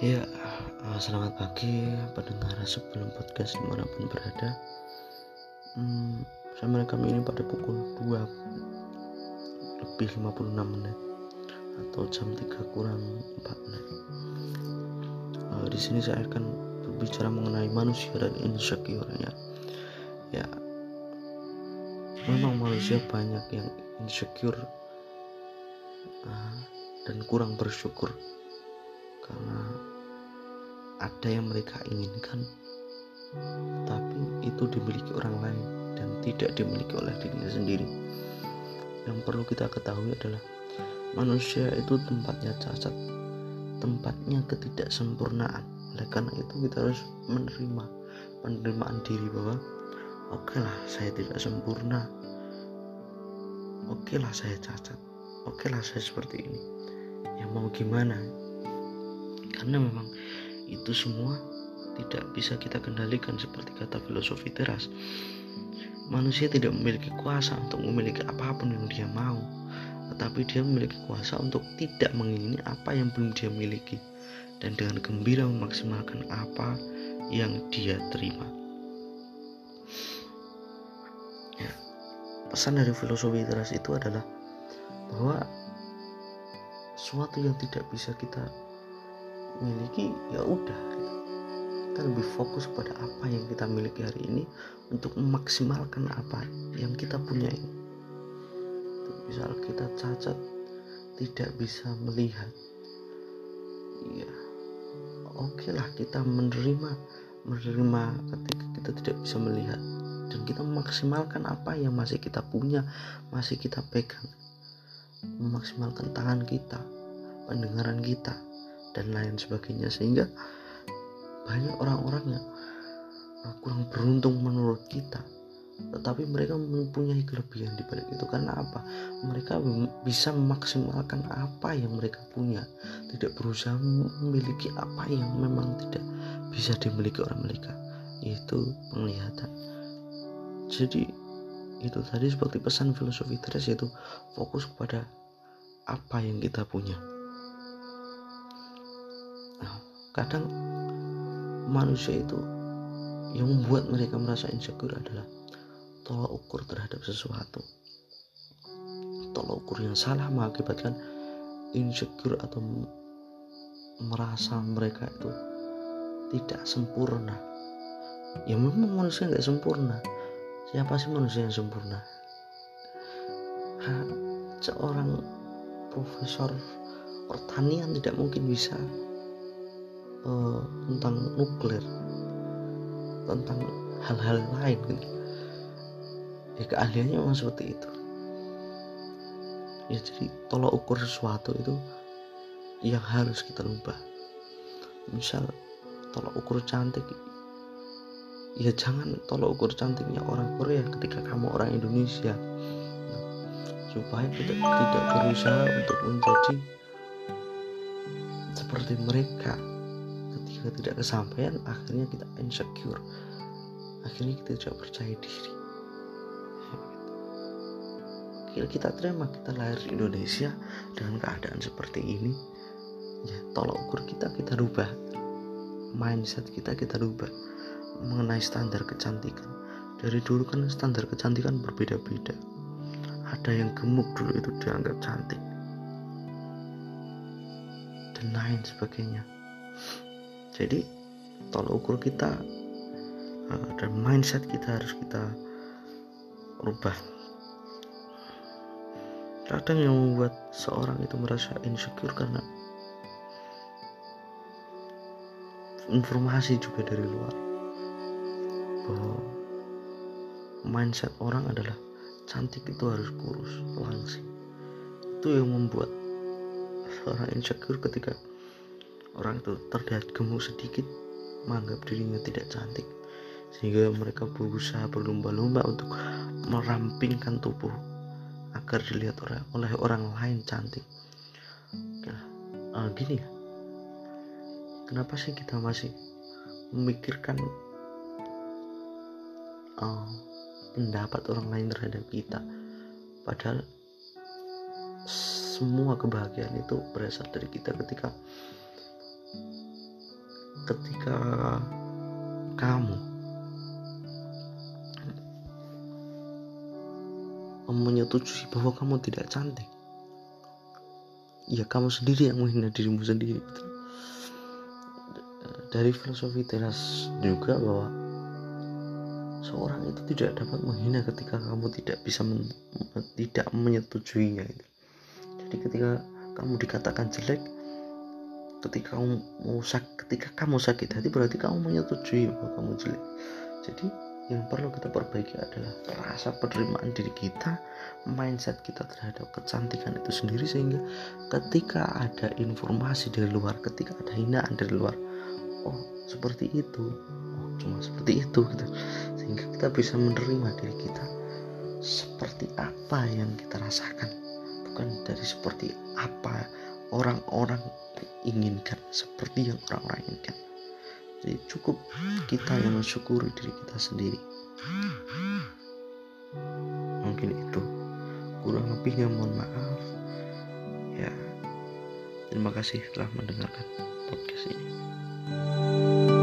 Ya, uh, selamat pagi pendengar sebelum podcast di mana pun berada. Hmm, saya merekam ini pada pukul 2 lebih 56 menit atau jam 3 kurang 4 menit. Uh, di sini saya akan berbicara mengenai manusia dan insecure ya. Ya, memang manusia banyak yang insecure uh, dan kurang bersyukur karena ada yang mereka inginkan tapi itu dimiliki orang lain dan tidak dimiliki oleh dirinya sendiri. Yang perlu kita ketahui adalah manusia itu tempatnya cacat tempatnya ketidaksempurnaan. Oleh karena itu kita harus menerima penerimaan diri bahwa oke okay lah saya tidak sempurna. Oke okay lah saya cacat. Oke okay lah saya seperti ini. Ya mau gimana karena memang itu semua tidak bisa kita kendalikan seperti kata filosofi teras. Manusia tidak memiliki kuasa untuk memiliki apa pun yang dia mau, tetapi dia memiliki kuasa untuk tidak mengingini apa yang belum dia miliki dan dengan gembira memaksimalkan apa yang dia terima. Ya, pesan dari filosofi teras itu adalah bahwa suatu yang tidak bisa kita miliki ya udah gitu. kita lebih fokus pada apa yang kita miliki hari ini untuk memaksimalkan apa yang kita punya ini misal kita cacat tidak bisa melihat. Ya oke okay lah kita menerima menerima ketika kita tidak bisa melihat. Dan kita memaksimalkan apa yang masih kita punya masih kita pegang. Memaksimalkan tangan kita pendengaran kita dan lain sebagainya. Sehingga banyak orang-orang yang uh, kurang beruntung menurut kita. Tetapi mereka mempunyai kelebihan di balik itu. Karena apa? Mereka bisa memaksimalkan apa yang mereka punya. Tidak berusaha memiliki apa yang memang tidak bisa dimiliki orang mereka. Yaitu penglihatan. Jadi itu tadi seperti pesan filosofi Teres yaitu fokus kepada apa yang kita punya kadang manusia itu yang membuat mereka merasa insecure adalah tolak ukur terhadap sesuatu. Tolak ukur yang salah mengakibatkan insecure atau merasa mereka itu tidak sempurna. Ya memang manusia nggak sempurna. Siapa sih manusia yang sempurna? Seorang profesor pertanian tidak mungkin bisa uh, tentang nuklir tentang hal-hal lain gitu. Ya keahliannya memang seperti itu. Ya jadi tolak ukur sesuatu itu yang harus kita ubah misal tolak ukur cantik. Ya jangan tolak ukur cantiknya orang Korea ketika kamu orang Indonesia. Supaya kita tidak berusaha untuk menjadi seperti mereka jika tidak kesampaian akhirnya kita insecure. Akhirnya kita tidak percaya diri. Kira kita terima kita lahir di Indonesia dengan keadaan seperti ini. Ya tolong ukur kita kita rubah. Mindset kita kita rubah. Mengenai standar kecantikan. Dari dulu kan standar kecantikan berbeda-beda. Ada yang gemuk dulu itu dianggap cantik. Dan lain sebagainya jadi tolak ukur kita uh, dan mindset kita harus kita rubah. Kadang yang membuat seorang itu merasa insecure karena informasi juga dari luar. Bahwa mindset orang adalah cantik itu harus kurus langsing. Itu yang membuat seorang insecure ketika orang itu terlihat gemuk sedikit menganggap dirinya tidak cantik sehingga mereka berusaha berlomba-lomba untuk merampingkan tubuh agar dilihat oleh, oleh orang lain cantik. Nah, uh, gini ya. Kenapa sih kita masih memikirkan uh, pendapat orang lain terhadap kita? Padahal semua kebahagiaan itu berasal dari kita ketika ketika kamu menyetujui bahwa kamu tidak cantik ya kamu sendiri yang menghina dirimu sendiri dari filosofi teras juga bahwa seorang itu tidak dapat menghina ketika kamu tidak bisa men, tidak menyetujuinya itu. jadi ketika kamu dikatakan jelek ketika kamu sakit ketika kamu sakit hati berarti kamu menyetujui bahwa kamu jelek. Jadi yang perlu kita perbaiki adalah rasa penerimaan diri kita mindset kita terhadap kecantikan itu sendiri sehingga ketika ada informasi dari luar ketika ada hinaan dari luar oh seperti itu oh cuma seperti itu gitu. Sehingga kita bisa menerima diri kita seperti apa yang kita rasakan bukan dari seperti apa orang-orang inginkan seperti yang orang-orang inginkan jadi cukup kita yang mensyukuri diri kita sendiri. Mungkin itu. Kurang lebihnya mohon maaf. Ya. Terima kasih telah mendengarkan podcast ini.